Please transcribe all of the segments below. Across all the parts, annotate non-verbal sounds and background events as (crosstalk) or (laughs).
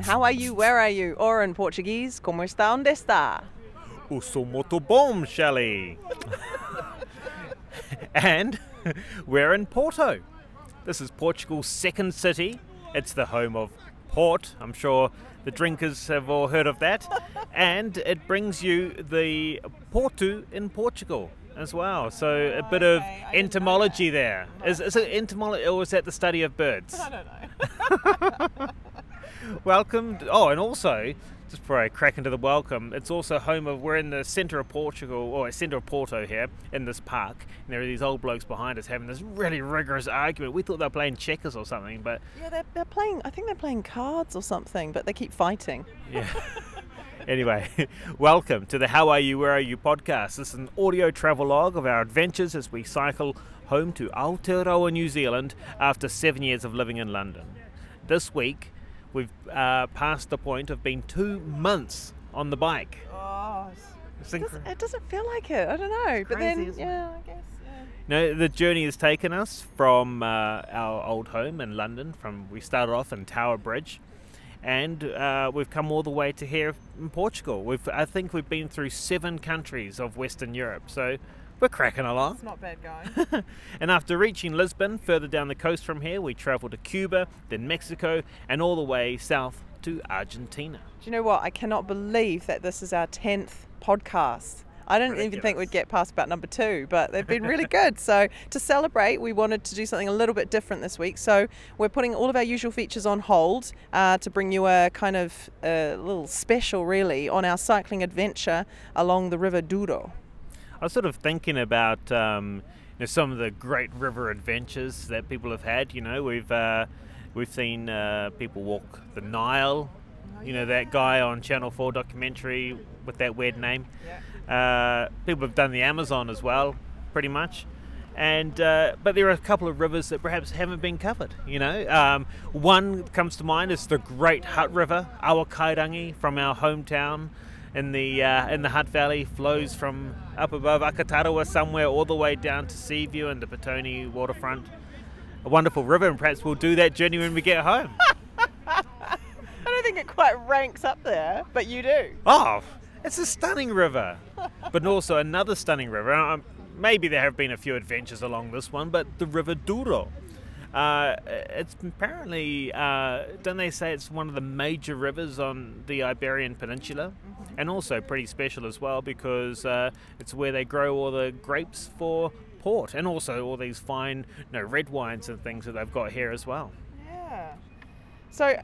How Are You, Where Are You? Or in Portuguese, Como está, onde está? O sou muito bom, Shelley. and we're in Porto. This is Portugal's second city. It's the home of port. I'm sure the drinkers have all heard of that. and it brings you the Porto in Portugal as well. So a oh, bit of Okay, I didn't know entomology there. Is, is it entomology or is that the study of birds? (laughs) I don't know. (laughs) Welcome. Oh, and also, just before I crack into the welcome, it's also home of. We're in the centre of Portugal, or centre of Porto here, in this park, and there are these old blokes behind us having this really rigorous argument. We thought they were playing checkers or something, but Yeah, they're, they're playing, I think they're playing cards or something, but they keep fighting. yeah. (laughs) anyway, (laughs) welcome to the How Are You, Where Are You podcast. This is an audio travelogue of our adventures as we cycle home to Aotearoa, New Zealand, after seven years of living in London. This week, we've uh, passed the point of being two months on the bike. Oh, It's it doesn't, it doesn't feel like it. I don't know. but then, crazy, isn't it? yeah, I guess. Yeah. No, the journey has taken us from uh, our old home in London. From we started off in Tower Bridge, and uh, we've come all the way to here in Portugal. We've I think we've been through seven countries of Western Europe, so we're cracking along. It's not bad going. (laughs) And after reaching Lisbon, further down the coast from here, we travelled to Cuba, then Mexico, and all the way south to Argentina. Do you know what? I cannot believe that this is our 10th podcast. I didn't even think we'd get past about number two, but they've been really good. So, to celebrate, we wanted to do something a little bit different this week. So, we're putting all of our usual features on hold uh, to bring you a kind of a little special, really, on our cycling adventure along the River Douro. I was sort of thinking about um, you know, some of the great river adventures that people have had. You know, we've uh, we've seen uh, people walk the Nile. You know that guy on Channel Four documentary with that weird name. Uh, people have done the Amazon as well, pretty much. And uh, but there are a couple of rivers that perhaps haven't been covered. You know, um, one comes to mind is the Great Hutt River, Awakairangi, from our hometown in the uh, in the Hutt Valley, flows from up above Akatarawa somewhere all the way down to Seaview and the Petone waterfront. A wonderful river, and perhaps we'll do that journey when we get home. (laughs) I don't think it quite ranks up there, but you do. Oh, it's a stunning river. (laughs) but also another stunning river. Um, maybe there have been a few adventures along this one, but the River Douro. Uh, it's apparently, uh, don't they say it's one of the major rivers on the Iberian Peninsula? And also pretty special as well because uh, it's where they grow all the grapes for port and also all these fine you know, red wines and things that they've got here as well. Yeah. So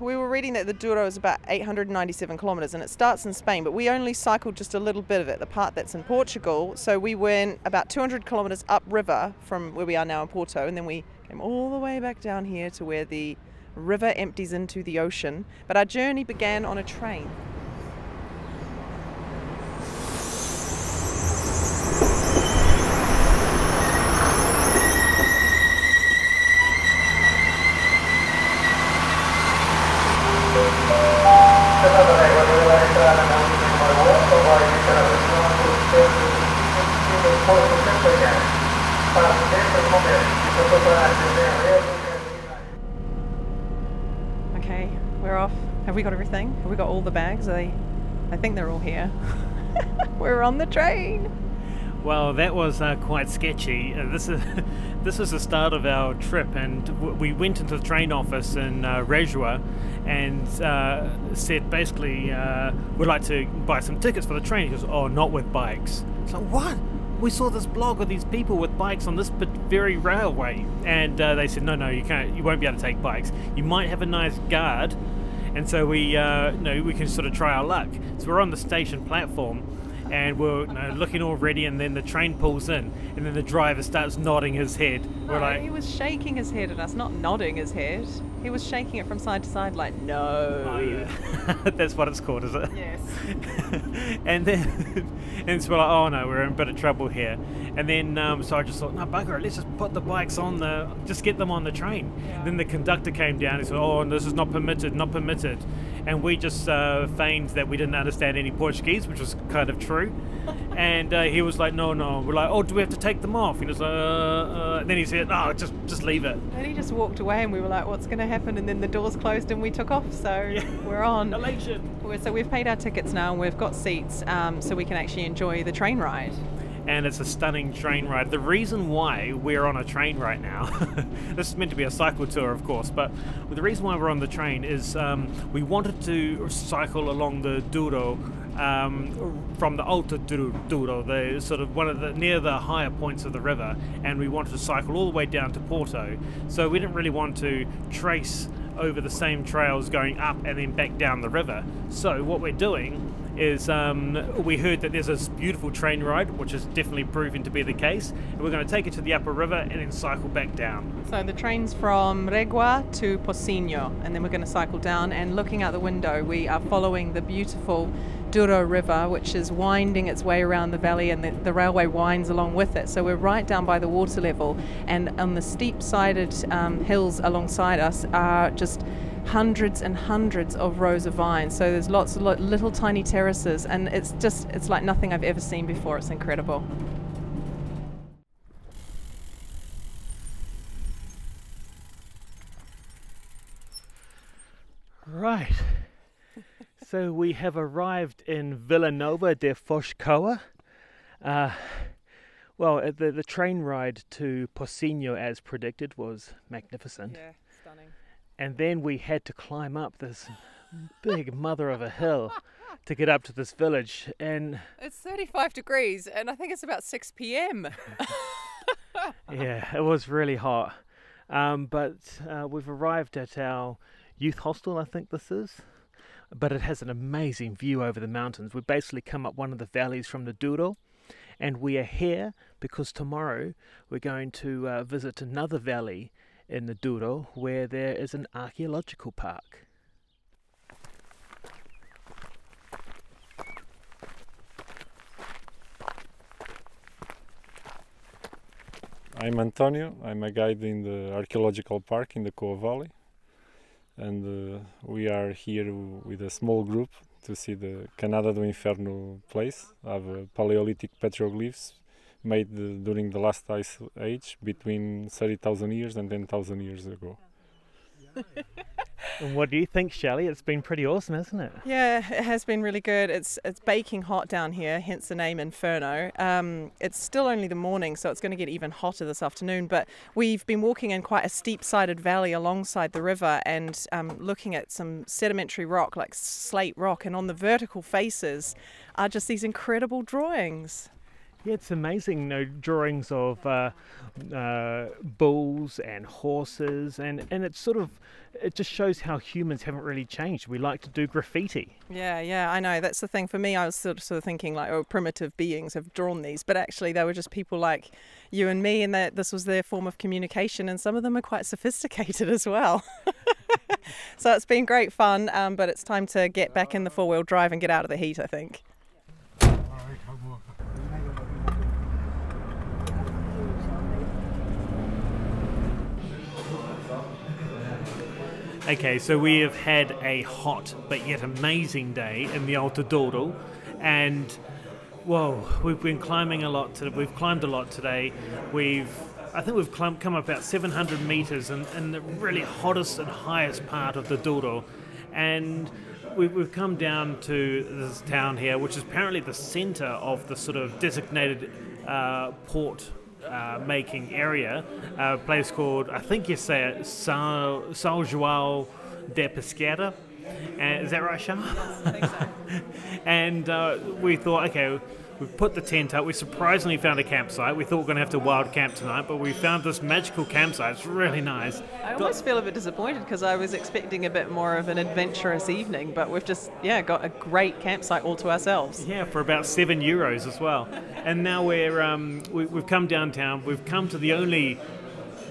we were reading that the Douro is about 897 kilometres and it starts in Spain, but we only cycled just a little bit of it, the part that's in Portugal. So we went about 200 kilometres upriver from where we are now in Porto, and then we came all the way back down here to where the river empties into the ocean. But our journey began on a train. Okay, we're off. Have we got everything? Have we got all the bags? They? I think they're all here. (laughs) we're on the train. Well, that was uh, quite sketchy. Uh, this is (laughs) this is the start of our trip, and w- we went into the train office in uh, Regua and uh, said basically uh, we'd like to buy some tickets for the train. He goes, "Oh, not with bikes." It's like what? We saw this blog of these people with bikes on this very railway, and uh, they said, "No, no, you can't. You won't be able to take bikes. You might have a nice guard." And so we, uh, you know, we can sort of try our luck. So we're on the station platform, and we're you know, looking all ready, and then the train pulls in, and then the driver starts nodding his head. We're No, he was shaking his head at us, not nodding his head. He was shaking it from side to side, like, no. oh yeah, (laughs) that's what it's called, is it? Yes. (laughs) and then, (laughs) and so we're like, oh no, we're in a bit of trouble here. And then, um, so I just thought, no, bugger it, let's just put the bikes on the, just get them on the train. Yeah. Then the conductor came down and said, oh, this is not permitted, not permitted. And we just uh, feigned that we didn't understand any Portuguese, which was kind of true. (laughs) and uh, he was like, "No, no." We're like, "Oh, do we have to take them off?" And he was like, uh, uh. And then he said, "No, just just leave it." And he just walked away, and we were like, "What's going to happen?" And then the doors closed, and we took off. So (laughs) yeah. we're on. Elation. So we've paid our tickets now, and we've got seats, um, so we can actually enjoy the train ride and it's a stunning train ride. The reason why we're on a train right now, (laughs) this is meant to be a cycle tour, of course, but the reason why we're on the train is um, we wanted to cycle along the Douro um, from the Alto Douro, the sort of one of the near the higher points of the river, and we wanted to cycle all the way down to Porto. So we didn't really want to trace over the same trails going up and then back down the river. So what we're doing is um, we heard that there's this beautiful train ride, which is definitely proving to be the case, and we're going to take it to the upper river and then cycle back down. So the train's from Regua to Pocinho, and then we're going to cycle down. And looking out the window, we are following the beautiful Douro River, which is winding its way around the valley, and the, the railway winds along with it. So we're right down by the water level, and on the steep-sided um, hills alongside us are just hundreds and hundreds of rows of vines. So there's lots of little tiny terraces, and it's just it's like nothing I've ever seen before. It's incredible. Right. so we have arrived in Vila Nova de Foz Uh, well, uh, the the train ride to Pocinho, as predicted, was magnificent. Yeah, stunning and then we had to climb up this big mother of a hill to get up to this village and it's 35 degrees and i think it's about 6 p.m (laughs) yeah it was really hot. Um, but uh, we've arrived at our youth hostel i think this is. But it has an amazing view over the mountains. We basically come up one of the valleys from the douro and we are here because tomorrow we're going to uh, visit another valley in the Douro where there is an archaeological park. I'm Antonio. I'm a guide in the archaeological park in the Coa Valley, and uh, we are here with a small group to see the Canada do Inferno place of uh, Paleolithic petroglyphs made during the last ice age between 30,000 years and 10,000 years ago. (laughs) and what do you think, Shelley? It's been pretty awesome, hasn't it? Yeah, it has been really good. It's it's baking hot down here, hence the name Inferno. Um, it's still only the morning, so it's going to get even hotter this afternoon. But we've been walking in quite a steep-sided valley alongside the river and um, looking at some sedimentary rock, like slate rock, and on the vertical faces are just these incredible drawings. Yeah, it's amazing. You know, drawings of uh, uh, bulls and horses, and and it's sort of it just shows how humans haven't really changed. We like to do graffiti. Yeah, yeah, I know. That's the thing for me. I was sort of, sort of thinking like, oh, primitive beings have drawn these, but actually they were just people like you and me, and that this was their form of communication. And some of them are quite (laughs) sophisticated as well. (laughs) so it's been great fun, um, but it's time to get back in the four wheel drive and get out of the heat. I think. Okay, so we have had a hot but yet amazing day in the Alto Douro, and whoa, we've been climbing a lot. Today. We've climbed a lot today. We've I think we've come up about 700 meters in, in the really hottest and highest part of the Douro, and we've, we've come down to this town here, which is apparently the center of the sort of designated uh, port uh, making area, a place called, I think you say it, São, São João de Pesqueira. And, is that right, Sean? Yes, so. (laughs) and uh, we thought, okay, we put the tent up. We surprisingly found a campsite. We thought we were going to have to wild camp tonight, but we found this magical campsite. It's really nice. I almost feel a bit disappointed because I was expecting a bit more of an adventurous evening, but we've just, yeah, got a great campsite all to ourselves. Yeah, for about seven euros as well. and now we're, um, we, we've come downtown. We've come to the only,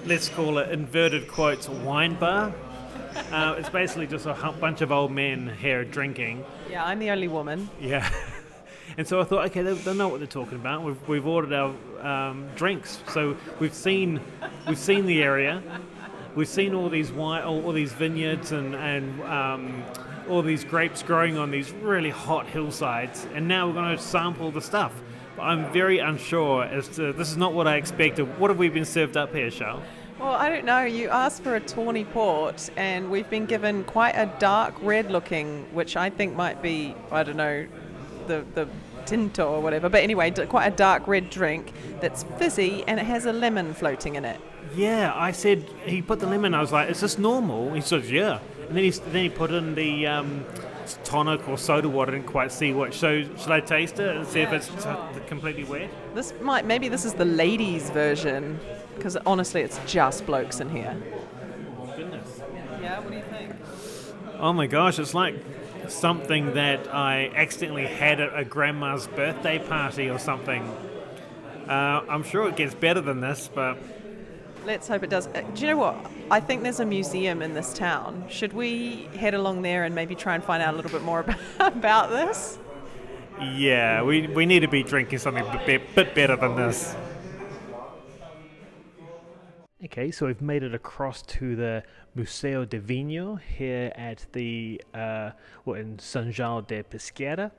let's call it inverted quotes, wine bar. Uh, it's basically just a bunch of old men here drinking. Yeah, I'm the only woman. Yeah. (laughs) And so I thought, okay, they, they know what they're talking about. We've, we've ordered our um, drinks, so we've seen we've seen the area, we've seen all these wine, all, all these vineyards and and um, all these grapes growing on these really hot hillsides, and now we're going to sample the stuff. But I'm very unsure as to this is not what I expected. What have we been served up here, Charles? Well, I don't know. You asked for a tawny port, and we've been given quite a dark red looking, which I think might be, I don't know, the, the tinto or whatever. But anyway, d- quite a dark red drink that's fizzy and it has a lemon floating in it. Yeah, I said he put the lemon. I was like, "Is this normal?" He says, "Yeah." And then he then he put in the um, tonic or soda water. I didn't quite see what. So should I taste it and see if it's t- completely wet? This might, maybe this is the ladies' version, because honestly, it's just blokes in here. Goodness. Yeah, what do you think? Oh my gosh, it's like something that I accidentally had at a grandma's birthday party or something. Uh, I'm sure it gets better than this, but Let's hope it does. Uh, Do you know what? I think there's a museum in this town. Should we head along there and maybe try and find out a little bit more (laughs) about, about this? yeah, we, we need to be drinking something a bit, bit better than this. Okay, so we've made it across to the Museo de Vinho here at the, uh, well, in San João de Pesqueira.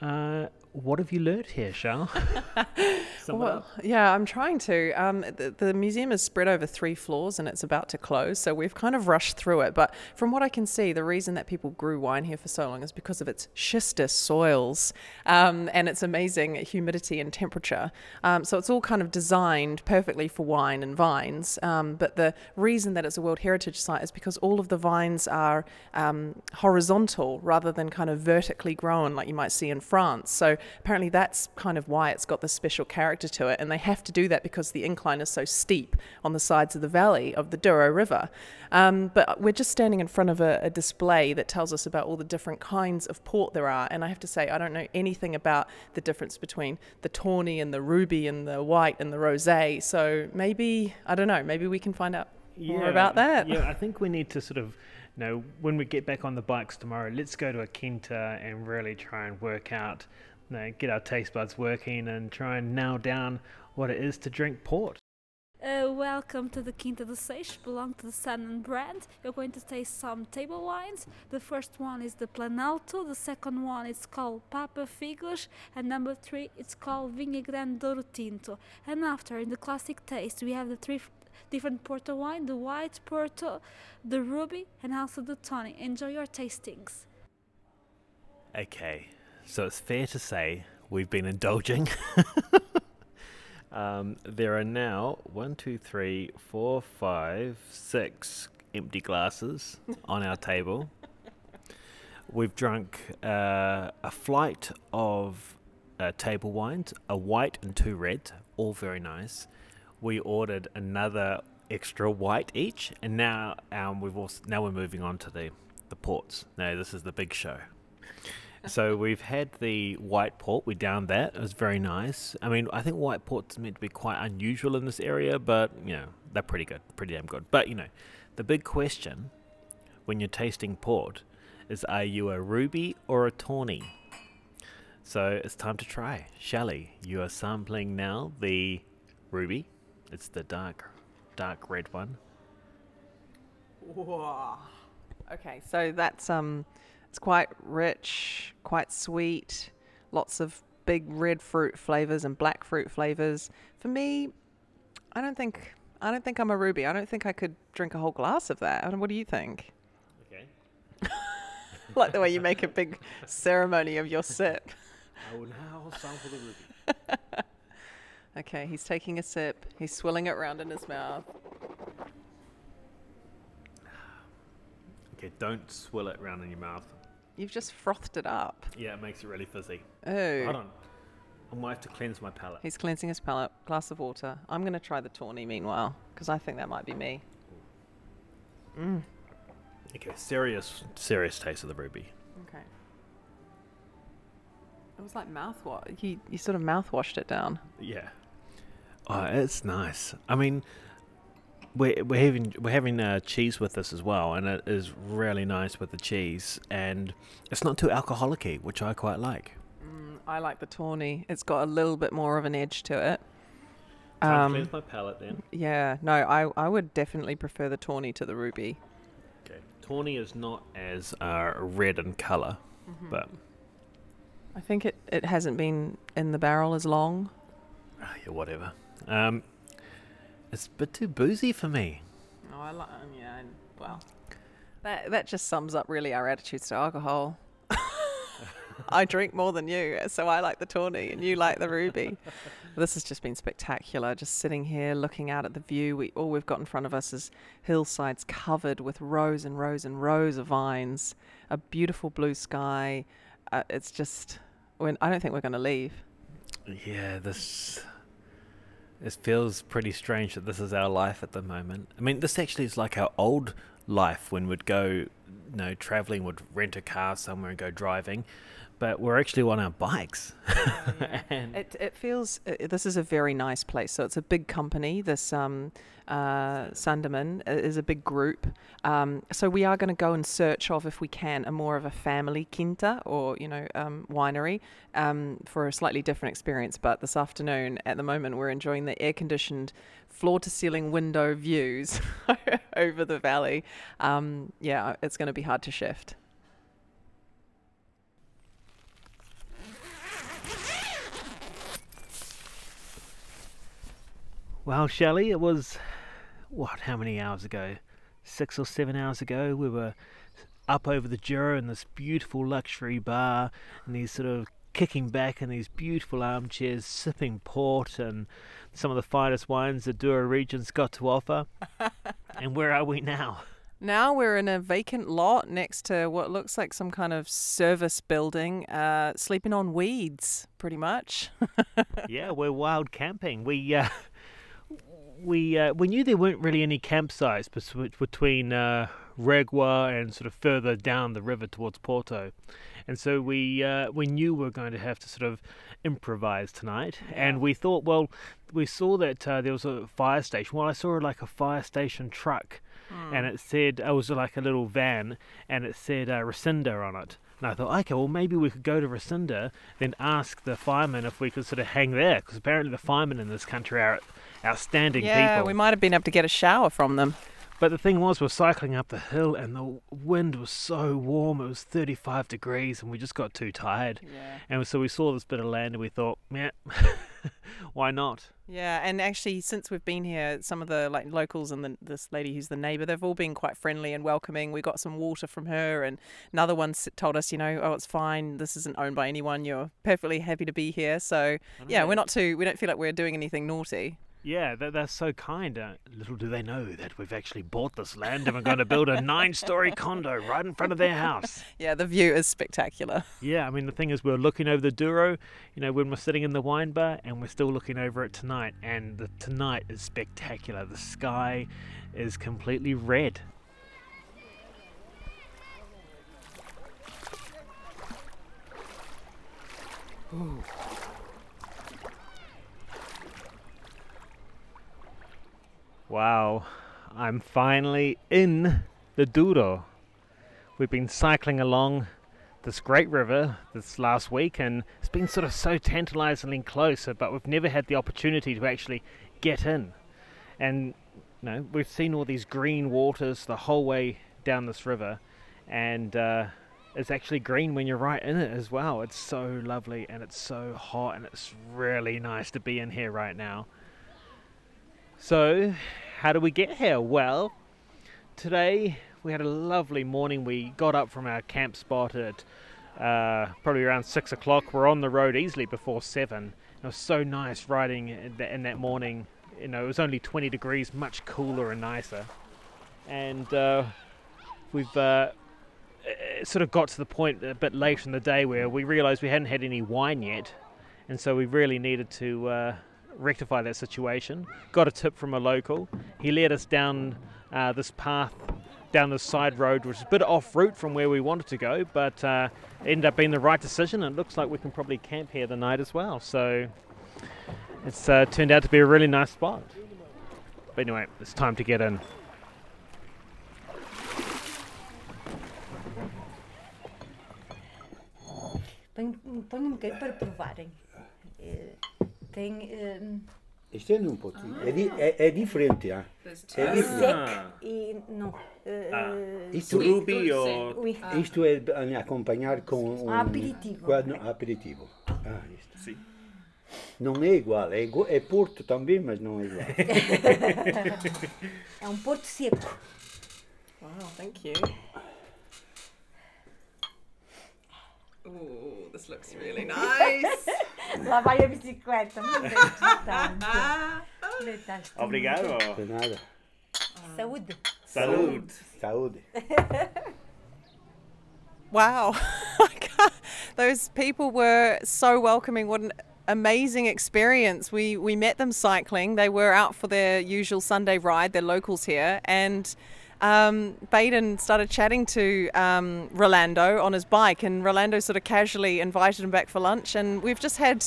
Uh, what have you learnt here, Charles? (laughs) Well, yeah, I'm trying to. Um, the, the museum is spread over three floors and it's about to close, so we've kind of rushed through it. But from what I can see, the reason that people grew wine here for so long is because of its schistous soils um, and its amazing humidity and temperature. Um, so it's all kind of designed perfectly for wine and vines. Um, but the reason that it's a World Heritage Site is because all of the vines are um, horizontal rather than kind of vertically grown like you might see in France. So apparently that's kind of why it's got this special character to it. And they have to do that because the incline is so steep on the sides of the valley of the Douro River. Um, but we're just standing in front of a, a display that tells us about all the different kinds of port there are. And I have to say, I don't know anything about the difference between the tawny and the ruby and the white and the rosé. So maybe, I don't know, maybe we can find out more about that. Yeah, I think we need to sort of, you know, when we get back on the bikes tomorrow, let's go to a Quinta and really try and work out, you know, get our taste buds working and try and nail down what it is to drink port. Uh, welcome to the Quinta do Seixo, belong to the Sandeman brand. You're going to taste some table wines. The first one is the Planalto, the second one is called Papa Figos, and number three it's called Vinha Grande Douro Tinto. And after, in the classic taste, we have the three f- different Porto wine, the white Porto, the ruby, and also the tawny. Enjoy your tastings. Okay, so it's fair to say we've been indulging. (laughs) um, there are now one, two, three, four, five, six empty glasses on our table. We've drunk uh, a flight of uh, table wines, a white and two red, all very nice. We ordered another extra white each, and now um, we've also now we're moving on to the the ports. Now this is the big show. So we've had the white port. We downed that. It was very nice. I mean, I think white port's meant to be quite unusual in this area, but you know they're pretty good, pretty damn good. But you know, the big question when you're tasting port is: Are you a ruby or a tawny? So it's time to try. Shelley, you are sampling now the ruby. It's the dark, dark red one. Whoa. Okay, so that's um, it's quite rich, quite sweet, lots of big red fruit flavors and black fruit flavors. For me, I don't think I don't think I'm a ruby. I don't think I could drink a whole glass of that. What do you think? Okay. (laughs) like the way you make a big (laughs) ceremony of your sip. I will now sample the ruby. (laughs) Okay, he's taking a sip. He's swilling it around in his mouth. Okay, don't swill it around in your mouth. You've just frothed it up. Yeah, it makes it really fizzy. Oh. Hold on. I might have to cleanse my palate. He's cleansing his palate. Glass of water. I'm going to try the tawny meanwhile, because I think that might be me. Mm. Okay, serious, serious taste of the ruby. Okay. It was like mouthwash. You, you sort of mouthwashed it down. Yeah. Oh, it's nice. I mean, we're we're having we're having uh, cheese with this as well, and it is really nice with the cheese, and it's not too alcoholic which I quite like. Mm, I like the tawny. It's got a little bit more of an edge to it. Time to Um, cleanse my palate then. yeah, no, I, I would definitely prefer the tawny to the ruby. Okay. Tawny is not as uh, red in color, but I think it, it hasn't been in the barrel as long. ah, yeah, whatever. Um, it's a bit too boozy for me. Oh, I like. Yeah, well, (laughs) that that just sums up really our attitudes to alcohol. (laughs) I drink more than you, so I like the tawny, and you like the ruby. (laughs) this has just been spectacular. Just sitting here, looking out at the view. We all we've got in front of us is hillsides covered with rows and rows and rows of vines. A beautiful blue sky. Uh, it's just. When I don't think we're going to leave. Yeah, this it feels pretty strange that this is our life at the moment. I mean, this actually is like our old life when we'd go, you know, traveling, would rent a car somewhere and go driving, but we're actually on our bikes. (laughs) and It, it feels uh, this is a very nice place. So it's a big company. This um, uh, Sandeman i- is a big group. Um, so we are going to go in search of, if we can, a more of a family quinta or you know um, winery um, for a slightly different experience. But this afternoon, at the moment, we're enjoying the air-conditioned, floor-to-ceiling window views (laughs) over the valley. Um, yeah, it's going to be hard to shift. Well, Shelley, it was what? How many hours ago? Six or seven hours ago, we were up over the Douro in this beautiful luxury bar, and these sort of kicking back in these beautiful armchairs, sipping port and some of the finest wines the Douro region's got to offer. (laughs) and where are we now? Now we're in a vacant lot next to what looks like some kind of service building, uh, sleeping on weeds, pretty much. (laughs) yeah, we're wild camping. We uh, we uh, we knew there weren't really any campsites between uh, Regua and sort of further down the river towards Porto, and so we uh, we knew we were going to have to sort of improvise tonight. And we thought, well, we saw that uh, there was a fire station. Well, I saw like a fire station truck, and it said it was like a little van, and it said uh, Resende on it. And I thought, okay, well, maybe we could go to Resende, then ask the firemen if we could sort of hang there, because apparently the firemen in this country are outstanding yeah, people. we might have been able to get a shower from them. But the thing was, we're cycling up the hill, and the wind was so warm. It was 35 degrees, and we just got too tired. Yeah. And so we saw this bit of land, and we thought, yeah, (laughs) why not? Yeah, and actually, since we've been here, some of the like locals and the, this lady who's the neighbour, they've all been quite friendly and welcoming. We got some water from her, and another one told us, you know, oh, it's fine. This isn't owned by anyone. You're perfectly happy to be here. So yeah, we're not too. We don't feel like we're doing anything naughty. Yeah, they're so kind. Uh, little do they know that we've actually bought this land and we're going to build a nine-story condo right in front of their house. (laughs) Yeah, the view is spectacular. Yeah, I mean the thing is, we're looking over the Douro, you know, when we're sitting in the wine bar, and we're still looking over it tonight. And the tonight is spectacular. The sky is completely red. Wow, I'm finally in the Douro. We've been cycling along this great river this last week and it's been sort of so tantalizingly close, but we've never had the opportunity to actually get in. And you know, we've seen all these green waters the whole way down this river, and uh, it's actually green when you're right in it as well. It's so lovely and it's so hot, and it's really nice to be in here right now. So, how do we get here? Well, today we had a lovely morning. We got up from our camp spot at uh, probably around six o'clock. We're on the road easily before seven. It was so nice riding in that, in that morning. You know, it was only 20 degrees, much cooler and nicer. And uh, we've uh, sort of got to the point a bit late in the day where we realised we hadn't had any wine yet, and so we really needed to uh, rectify that situation. Got a tip from a local. He led us down uh, this path, down this side road, which is a bit off route from where we wanted to go, but uh, ended up being the right decision. It looks like we can probably camp here the night as well. So it's uh, turned out to be a really nice spot. But anyway, it's time to get in. Ponho um bocadinho para provarem. Eh, tem. eh, Estende um pouquinho. É, di- é, é diferente, ah. É É diferente. sec e não. eh, Ah. Isto, Ruby ou oui. isto é acompanhar com um Aperitivo. quadro- aperitivo. Ah, isto. Sim. Não é igual, é, igu- é Porto também, mas não é igual. (laughs) É um porto seco. Wow, thank you. Oh, this looks really (laughs) nice. Lá vai a bicicleta. Não deixes tanto. Deixas tanto. Obrigado. De nada. Saúde. Salud. Saúde. (laughs) Wow. (laughs) Oh I can't- Those people were so welcoming. What an amazing experience. We we met them cycling. They were out for their usual Sunday ride. They're locals here, and um, Baden started chatting to um, Rolando on his bike, and Rolando sort of casually invited him back for lunch. And we've just had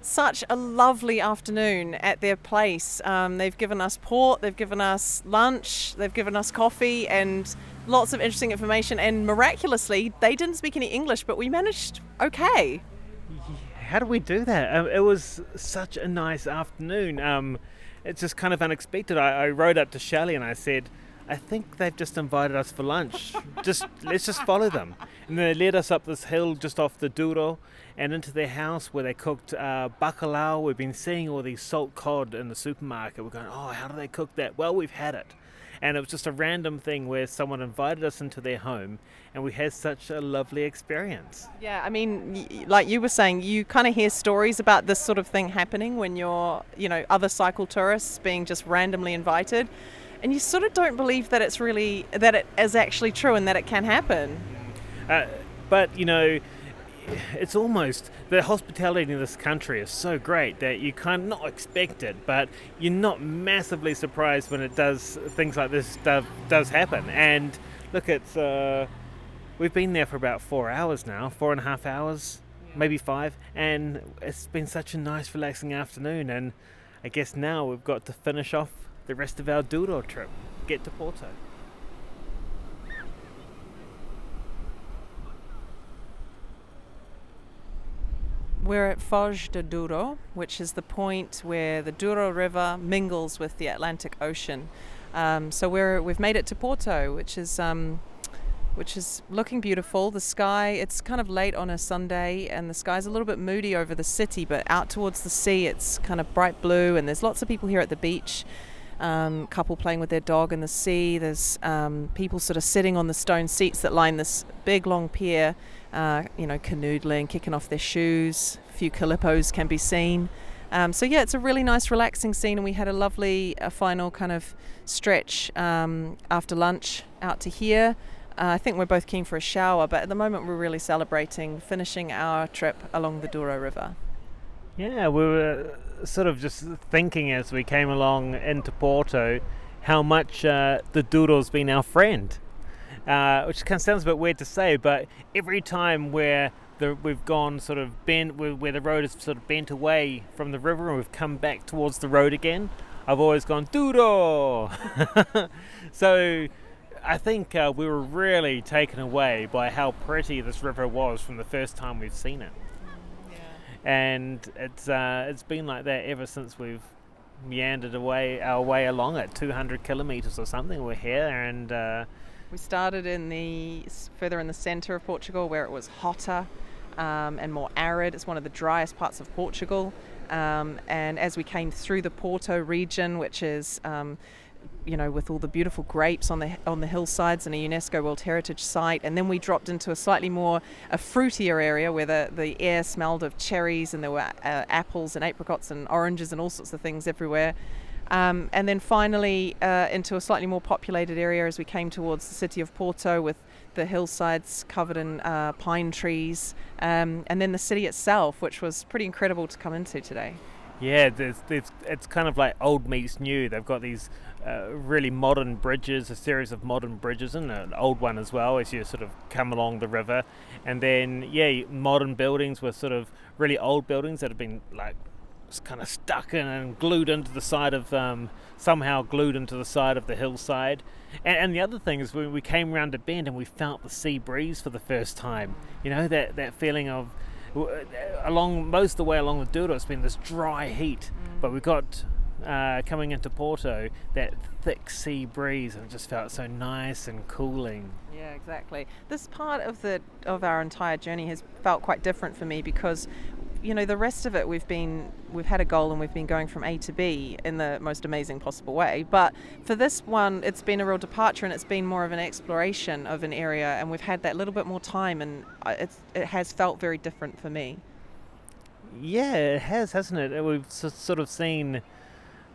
such a lovely afternoon at their place. Um, they've given us port, they've given us lunch, they've given us coffee, and lots of interesting information. And miraculously, they didn't speak any English, but we managed okay. How did we do that? Um, it was such a nice afternoon. Um, it's just kind of unexpected. I, I rode up to Shelley and I said, I think they've just invited us for lunch. just let's just follow them. And they led us up this hill just off the Douro and into their house where they cooked uh, bacalhau. We've been seeing all these salt cod in the supermarket. We're going, oh, how do they cook that? Well, we've had it. And it was just a random thing where someone invited us into their home and we had such a lovely experience. Yeah, I mean, like you were saying, you kind of hear stories about this sort of thing happening when you're, you know, other cycle tourists being just randomly invited. And you sort of don't believe that it's really, that it is actually true and that it can happen. Uh, but you know, it's almost the hospitality in this country is so great that you kind of not expect it, but you're not massively surprised when it does things like this stuff does happen. And look, it's uh, we've been there for about four hours now, four and a half hours, maybe five, and it's been such a nice, relaxing afternoon. And I guess now we've got to finish off the rest of our Douro trip, get to Porto. We're at Foz de Douro, which is the point where the Douro River mingles with the Atlantic Ocean. Um, so we're we've made it to Porto, which is um, which is looking beautiful. The sky it's kind of late on a Sunday, and the sky's a little bit moody over the city, but out towards the sea it's kind of bright blue, and there's lots of people here at the beach. Um, couple playing with their dog in the sea. There's um, people sort of sitting on the stone seats that line this big long pier uh, you know, canoodling, kicking off their shoes. A few calippos can be seen. Um, so yeah, it's a really nice, relaxing scene, and we had a lovely uh, final kind of stretch um, after lunch out to here. Uh, I think we're both keen for a shower, but at the moment we're really celebrating finishing our trip along the Douro River. Yeah, we were sort of just thinking as we came along into Porto how much uh, the Douro's been our friend. Uh, which kind of sounds a bit weird to say, but every time where the, we've gone sort of bent, where, where the road is sort of bent away from the river and we've come back towards the road again, I've always gone Douro. (laughs) so I think uh, we were really taken away by how pretty this river was from the first time we've seen it and it's uh, it's been like that ever since we've meandered away our way along it 200 kilometers or something we're here and uh, We started in the further in the centre of Portugal, where it was hotter um, and more arid. It's one of the driest parts of Portugal. Um, and as we came through the Porto region, which is um, you know, with all the beautiful grapes on the on the hillsides and a UNESCO World Heritage Site, and then we dropped into a slightly more a fruitier area where the, the air smelled of cherries and there were uh, apples and apricots and oranges and all sorts of things everywhere. Um, and then finally uh, into a slightly more populated area as we came towards the city of Porto with the hillsides covered in uh, pine trees, um, and then the city itself, which was pretty incredible to come into today. Yeah there's, there's, it's kind of like old meets new they've got these uh, really modern bridges a series of modern bridges and an old one as well as you sort of come along the river and then yeah modern buildings with sort of really old buildings that have been like kind of stuck in and glued into the side of um, somehow glued into the side of the hillside. And, and the other thing is when we came round a bend and we felt the sea breeze for the first time. You know that that feeling of along most of the way along the Douro, it's been this dry heat, but we've got uh, coming into Porto, that thick sea breeze, and it just felt so nice and cooling. Yeah, exactly. This part of the of our entire journey has felt quite different for me because you know the rest of it we've been we've had a goal and we've been going from A to B in the most amazing possible way but for this one it's been a real departure and it's been more of an exploration of an area and we've had that little bit more time and I- it's it has felt very different for me Yeah, it has, hasn't it? We've sort of seen.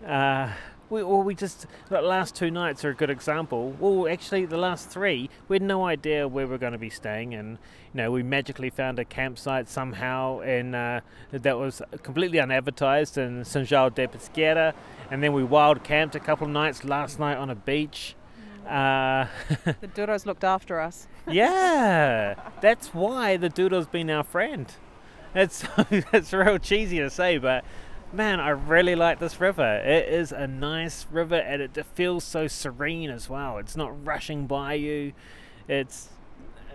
Uh, we, well, we just the last two nights are a good example. Well, actually, the last three, we had no idea where we are going to be staying, and you know, we magically found a campsite somehow, and uh, that was completely unadvertised in São João de Pesqueira, and then we wild camped a couple of nights last night on a beach. Uh, (laughs) the Douro's looked after us yeah, that's why the Douro's been our friend. It's it's (laughs) real cheesy to say, but man, I really like this river. It is a nice river, and it feels so serene as well. It's not rushing by you. It's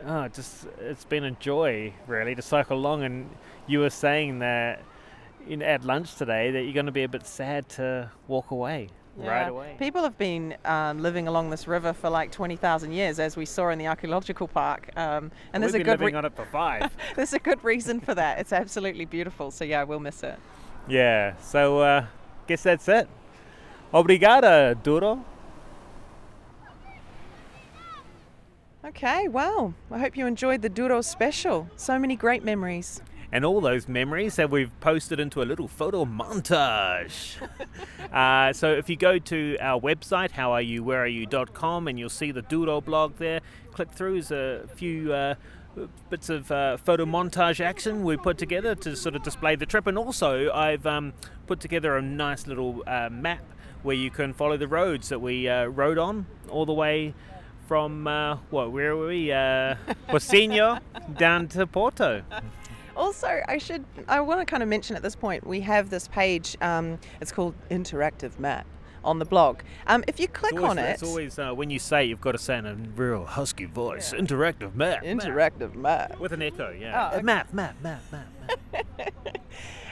oh, just it's been a joy really to cycle along. And you were saying that in at lunch today that you're going to be a bit sad to walk away right Yeah. away. People have been um, living along this river for like 20,000 years, as we saw in the archaeological park. Um, and there's We've a been good living re- on it for five. (laughs) there's a good reason for that. It's absolutely beautiful. So yeah, we'll miss it. Yeah, so uh, guess that's it. Obrigada, Douro. Okay, well, I hope you enjoyed the Douro special. So many great memories. And all those memories that we've posted into a little photo montage. (laughs) uh, so if you go to our website, howareyouwhereareyou.com, and you'll see the Douro blog there, click through. There's a few uh, bits of uh, photo montage action we put together to sort of display the trip. And also, I've um, put together a nice little uh, map where you can follow the roads that we uh, rode on all the way from, uh, what, where were we? Uh, (laughs) down to Porto. Also, I should I want to kind of mention at this point we have this page. Um, it's called Interactive Map on the blog. Um, if you click always, on it, It's always uh, when you say you've got to say in a real husky voice. Interactive map. map. Interactive Map. With an echo, yeah. Oh, Uh, okay. Map, map, map, map, map.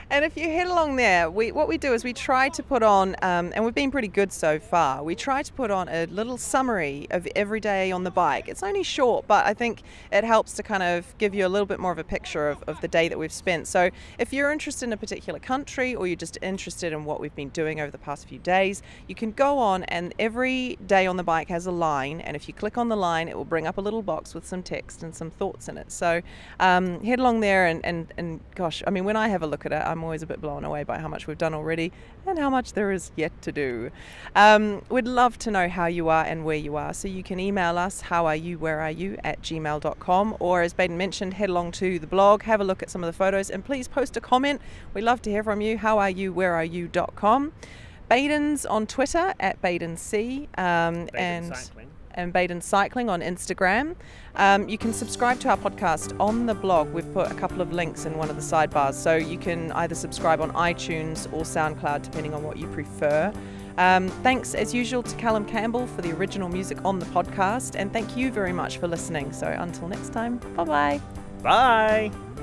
And if you head along there, we what we do is we try to put on, um, and we've been pretty good so far. We try to put on a little summary of every day on the bike. It's only short, but I think it helps to kind of give you a little bit more of a picture of, of the day that we've spent. So if you're interested in a particular country or you're just interested in what we've been doing over the past few days, you can go on, and every day on the bike has a line. And if you click on the line, it will bring up a little box with some text and some thoughts in it. So um, head along there, and, and, and gosh, I mean, when I have a look at it, I'm always a bit blown away by how much we've done already and how much there is yet to do. Um, we'd love to know how you are and where you are. So you can email us, how are you, where are you, at gmail.com. Or as Baden mentioned, head along to the blog, have a look at some of the photos, and please post a comment. We'd love to hear from you. How are you, where are you.com. Baden's on Twitter at BadenC. Um, and cycling. And Baden Cycling on Instagram. Um, you can subscribe to our podcast on the blog. We've put a couple of links in one of the sidebars, so you can either subscribe on iTunes or SoundCloud, depending on what you prefer. Um, thanks, as usual, to Callum Campbell for the original music on the podcast, and thank you very much for listening. So until next time, bye bye. Bye.